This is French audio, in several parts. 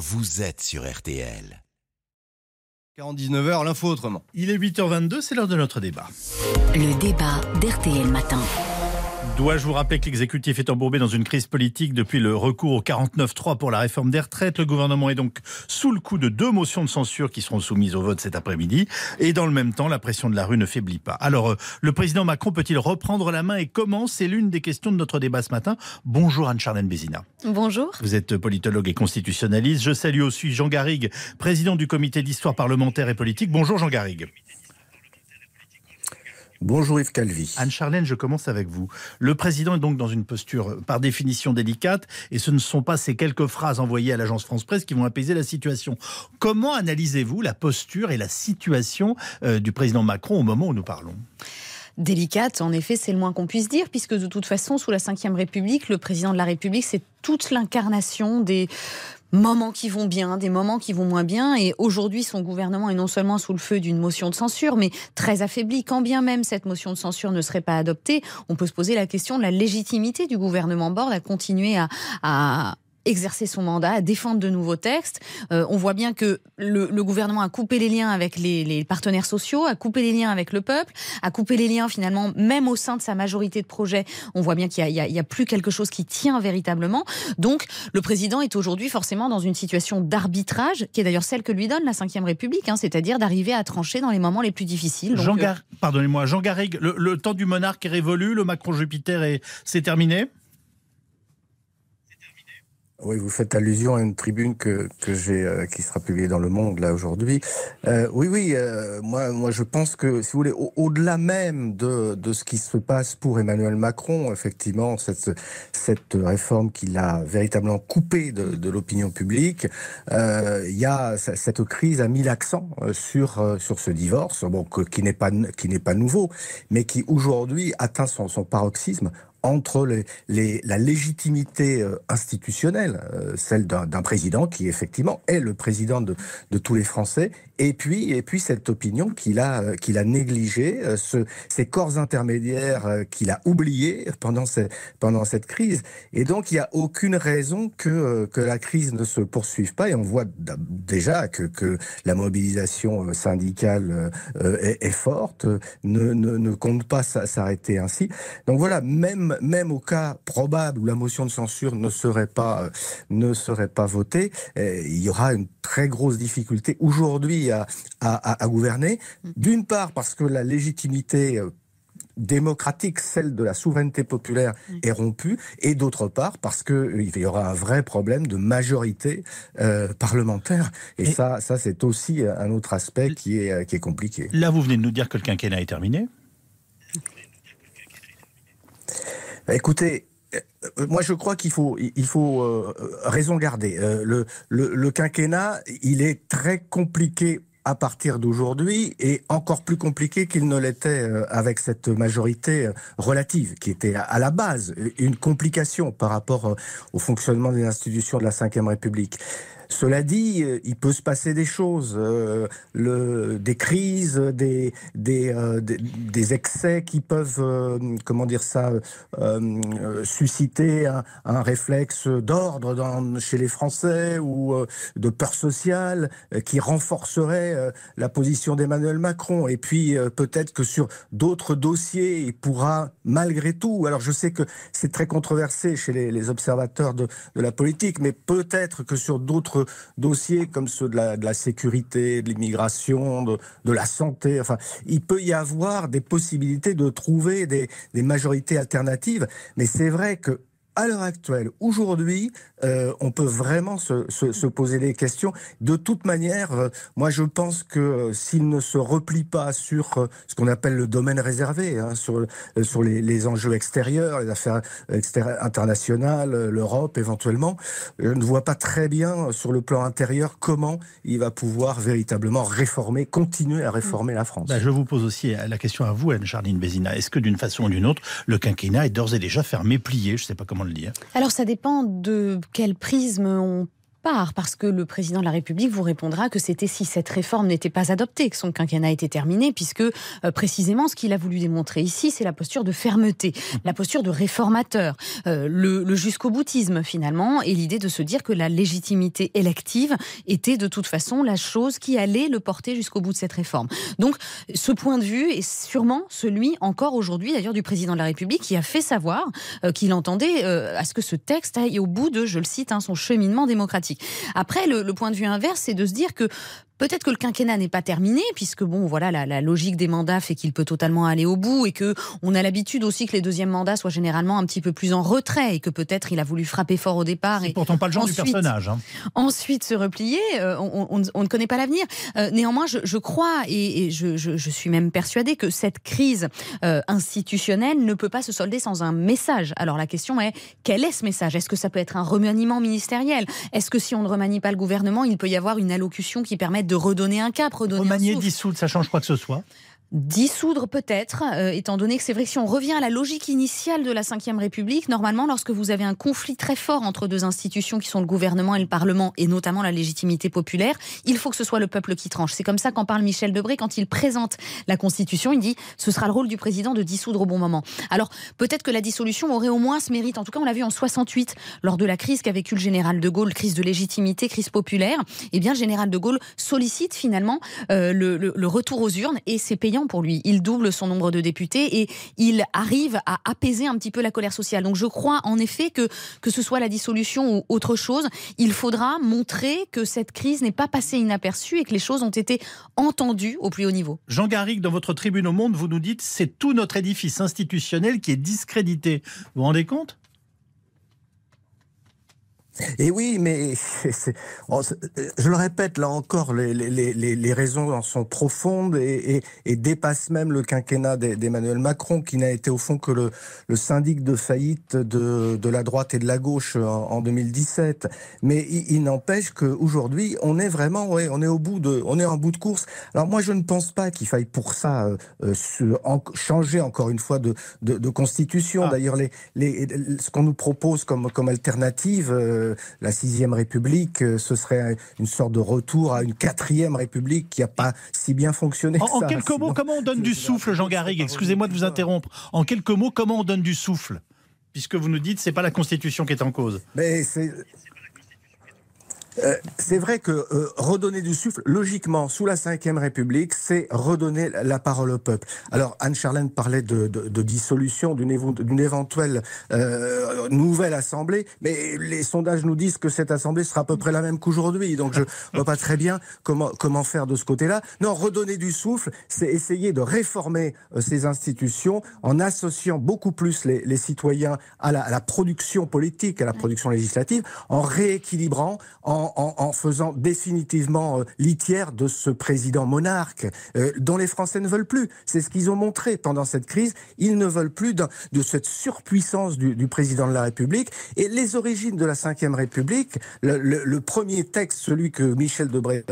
vous êtes sur RTL. 49h, l'info autrement. Il est 8h22, c'est l'heure de notre débat. Le débat d'RTL Matin. Dois-je vous rappeler que l'exécutif est embourbé dans une crise politique depuis le recours au 49-3 pour la réforme des retraites? Le gouvernement est donc sous le coup de deux motions de censure qui seront soumises au vote cet après-midi. Et dans le même temps, la pression de la rue ne faiblit pas. Alors, euh, le président Macron peut-il reprendre la main et comment? C'est l'une des questions de notre débat ce matin. Bonjour Anne-Charlène Bézina. Bonjour. Vous êtes politologue et constitutionnaliste. Je salue aussi Jean Garrigue, président du comité d'histoire parlementaire et politique. Bonjour Jean Garrigue. Bonjour Yves Calvi. Anne-Charlène, je commence avec vous. Le président est donc dans une posture par définition délicate et ce ne sont pas ces quelques phrases envoyées à l'agence France-Presse qui vont apaiser la situation. Comment analysez-vous la posture et la situation euh, du président Macron au moment où nous parlons? Délicate, en effet, c'est le moins qu'on puisse dire, puisque de toute façon, sous la Ve République, le président de la République, c'est toute l'incarnation des moments qui vont bien, des moments qui vont moins bien. Et aujourd'hui, son gouvernement est non seulement sous le feu d'une motion de censure, mais très affaibli. Quand bien même cette motion de censure ne serait pas adoptée, on peut se poser la question de la légitimité du gouvernement Borde à continuer à, à exercer son mandat, à défendre de nouveaux textes. Euh, on voit bien que le, gouvernement a coupé les liens avec les, partenaires sociaux, a coupé les liens avec le peuple, a coupé les liens finalement même au sein de sa majorité de projets. On voit bien qu'il n'y a, a, plus quelque chose qui tient véritablement. Donc le président est aujourd'hui forcément dans une situation d'arbitrage, qui est d'ailleurs celle que lui donne la Ve République, hein, c'est-à-dire d'arriver à trancher dans les moments les plus difficiles. Jean euh, Pardonnez-moi, Jean Garrigue, le, le, temps du monarque est révolu, le Macron-Jupiter c'est terminé? Oui, vous faites allusion à une tribune que, que j'ai, euh, qui sera publiée dans Le Monde là aujourd'hui. Euh, oui, oui, euh, moi, moi, je pense que, si vous voulez, au-delà même de, de ce qui se passe pour Emmanuel Macron, effectivement, cette, cette réforme qu'il a véritablement coupée de, de l'opinion publique, euh, il y a cette crise a mis l'accent sur sur ce divorce, bon, qui n'est pas qui n'est pas nouveau, mais qui aujourd'hui atteint son, son paroxysme entre la légitimité euh, institutionnelle, euh, celle d'un président qui effectivement est le président de, tous les Français, et puis et puis cette opinion qu'il a euh, qu'il a négligée, ce, ces corps intermédiaires qu'il a oubliés pendant cette pendant cette crise. Et donc il n'y a aucune raison que que la crise ne se poursuive pas. Et on voit déjà que que la mobilisation syndicale est, est forte, ne, ne, ne compte pas s'arrêter ainsi. Donc voilà, même même, au cas probable où la motion de censure ne serait pas, euh, ne serait pas votée, euh, il y aura une très grosse difficulté aujourd'hui à, à, gouverner. D'une part parce que la légitimité euh, démocratique, celle de la souveraineté populaire, est rompue, et d'autre part parce qu'il y aura un vrai problème de majorité parlementaire. Et, ça, ça c'est aussi un autre aspect qui est, qui est compliqué. Là, vous venez de nous dire que le quinquennat est terminé. Écoutez, euh, moi, je crois qu'il faut, il faut euh, raison garder. Euh, le, le, quinquennat, il est très compliqué à partir d'aujourd'hui et encore plus compliqué qu'il ne l'était avec cette majorité relative qui était à la base une complication par rapport au fonctionnement des institutions de la Ve République. Cela dit, euh, il peut se passer des choses, euh, des crises, des, des, euh, des, excès qui peuvent, comment dire ça, susciter un, réflexe d'ordre chez les Français ou de peur sociale qui renforcerait la position d'Emmanuel Macron. Et puis peut-être que sur d'autres dossiers, il pourra malgré tout, alors je sais que c'est très controversé chez les, les observateurs de, de la politique, mais peut-être que sur d'autres dossiers comme ceux de la, sécurité, de l'immigration, de, la santé. Enfin, il peut y avoir des possibilités de trouver des majorités alternatives, mais c'est vrai que à l'heure actuelle, aujourd'hui, euh, on peut vraiment se, se, se, poser des questions. De toute manière, euh, moi je pense que euh, s'il ne se replie pas sur ce qu'on appelle le domaine réservé, hein, sur, sur les, les, enjeux extérieurs, les affaires internationales, l'Europe éventuellement, je ne vois pas très bien sur le plan intérieur comment il va pouvoir véritablement réformer, continuer à réformer la France. Bah, je vous pose aussi la question à vous, Anne-Charline Bézina. Est-ce que d'une façon ou d'une autre, le quinquennat est d'ores et déjà fermé, plié? Je ne sais pas comment Alors ça dépend de quel prisme on part, parce que le président de la République vous répondra que c'était si cette réforme n'était pas adoptée, que son quinquennat était terminé, puisque euh, précisément ce qu'il a voulu démontrer ici, c'est la posture de fermeté, la posture de réformateur, euh, le, le jusqu'au boutisme finalement, et l'idée de se dire que la légitimité élective était de toute façon la chose qui allait le porter jusqu'au bout de cette réforme. Donc ce point de vue est sûrement celui encore aujourd'hui d'ailleurs du président de la République qui a fait savoir euh, qu'il entendait euh, à ce que ce texte aille au bout de, je le cite, hein, son cheminement démocratique. Après, le, point de vue inverse, c'est de se dire que Peut-être que le quinquennat n'est pas terminé, puisque bon, voilà, la, la logique des mandats fait qu'il peut totalement aller au bout et que on a l'habitude aussi que les deuxièmes mandats soient généralement un petit peu plus en retrait et que peut-être il a voulu frapper fort au départ. Et pourtant pas le genre ensuite, du personnage. Hein. Ensuite se replier, euh, on, on, on, ne connaît pas l'avenir. Euh, néanmoins, je, je, crois et, et je, je, je, suis même persuadée que cette crise euh, institutionnelle ne peut pas se solder sans un message. Alors la question est, quel est ce message? Est-ce que ça peut être un remaniement ministériel? Est-ce que si on ne remanie pas le gouvernement, il peut y avoir une allocution qui permette de redonner un cap, redonner Remanier, un souffle. dissoudre, ça change quoi que ce soit Dissoudre peut-être, euh, étant donné que c'est vrai que si on revient à la logique initiale de la Ve République, normalement, lorsque vous avez un conflit très fort entre deux institutions qui sont le gouvernement et le Parlement, et notamment la légitimité populaire, il faut que ce soit le peuple qui tranche. C'est comme ça qu'en parle Michel Debré quand il présente la Constitution. Il dit ce sera le rôle du président de dissoudre au bon moment. Alors peut-être que la dissolution aurait au moins ce mérite. En tout cas, on l'a vu en 68 lors de la crise qu'a vécu le général de Gaulle, crise de légitimité, crise populaire. Eh bien, le général de Gaulle sollicite finalement euh, le, le, le retour aux urnes et c'est payant pour lui. Il double son nombre de députés et il arrive à apaiser un petit peu la colère sociale. Donc je crois en effet que que ce soit la dissolution ou autre chose, il faudra montrer que cette crise n'est pas passée inaperçue et que les choses ont été entendues au plus haut niveau. Jean Garrigue, dans votre tribune au Monde, vous nous dites c'est tout notre édifice institutionnel qui est discrédité. Vous vous rendez compte? Et oui, mais oh, je le répète, là encore, les, les, les, les raisons en sont profondes et, et, et, dépassent même le quinquennat d'Emmanuel Macron, qui n'a été au fond que le, le syndic de faillite de, de, la droite et de la gauche en, en 2017. Mais il, il n'empêche qu'aujourd'hui, on est vraiment, ouais, on est au bout de, on est en bout de course. Alors moi, je ne pense pas qu'il faille pour ça euh, se, en, changer encore une fois de, de, de constitution. Ah. D'ailleurs, les, ce qu'on nous propose comme, comme alternative. Euh, la sixième République, euh, ce serait une sorte de retour à une quatrième République qui n'a pas si bien fonctionné. En, en quelques mots, comment on donne du souffle, Jean Garrigue Excusez-moi de vous interrompre. En quelques mots, comment on donne du souffle? Puisque vous nous dites, c'est pas la Constitution qui est en cause. Mais c'est euh, c'est vrai que euh, redonner du souffle, logiquement, sous la Ve République, c'est redonner la parole au peuple. Alors, Anne-Charlène parlait de, de, de dissolution d'une éventuelle euh, nouvelle Assemblée, mais les sondages nous disent que cette Assemblée sera à peu près la même qu'aujourd'hui. Donc, je vois pas très bien comment, comment faire de ce côté-là. Non, redonner du souffle, c'est essayer de réformer ces institutions en associant beaucoup plus les, les citoyens à la, à la production politique, à la production législative, en rééquilibrant, en en, faisant définitivement euh, litière de ce président monarque euh, dont les Français ne veulent plus. C'est ce qu'ils ont montré pendant cette crise. Ils ne veulent plus de, cette surpuissance du, président de la République. Et les origines de la Ve République, le, premier texte, celui que Michel Debré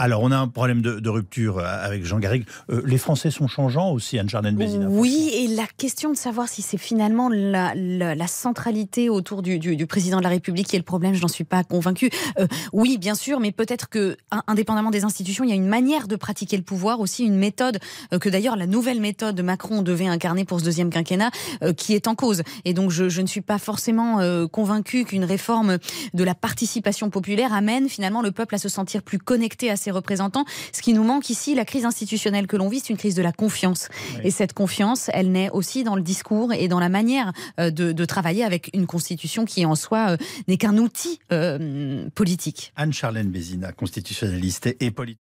alors, on a un problème de, de rupture euh, avec Jean Garrigue. Euh, les Français sont changeants aussi, Anne-Charlène Bézina. Oui, et la question de savoir si c'est finalement la, la, la, centralité autour du, du, du, président de la République qui est le problème, je n'en suis pas convaincue. Euh, oui, bien sûr, mais peut-être que, indépendamment des institutions, il y a une manière de pratiquer le pouvoir, aussi une méthode euh, que d'ailleurs la nouvelle méthode de Macron devait incarner pour ce deuxième quinquennat, qui est en cause. Et donc, je, je ne suis pas forcément convaincue qu'une réforme de la participation populaire amène finalement le peuple à se sentir plus connecté à ses ses représentants. Ce qui nous manque ici, la crise institutionnelle que l'on vit, c'est une crise de la confiance. Oui. Et cette confiance, elle naît aussi dans le discours et dans la manière euh, de, de travailler avec une constitution qui en soi euh, n'est qu'un outil euh, politique. Anne-Charlène Bézina, constitutionnaliste et politique.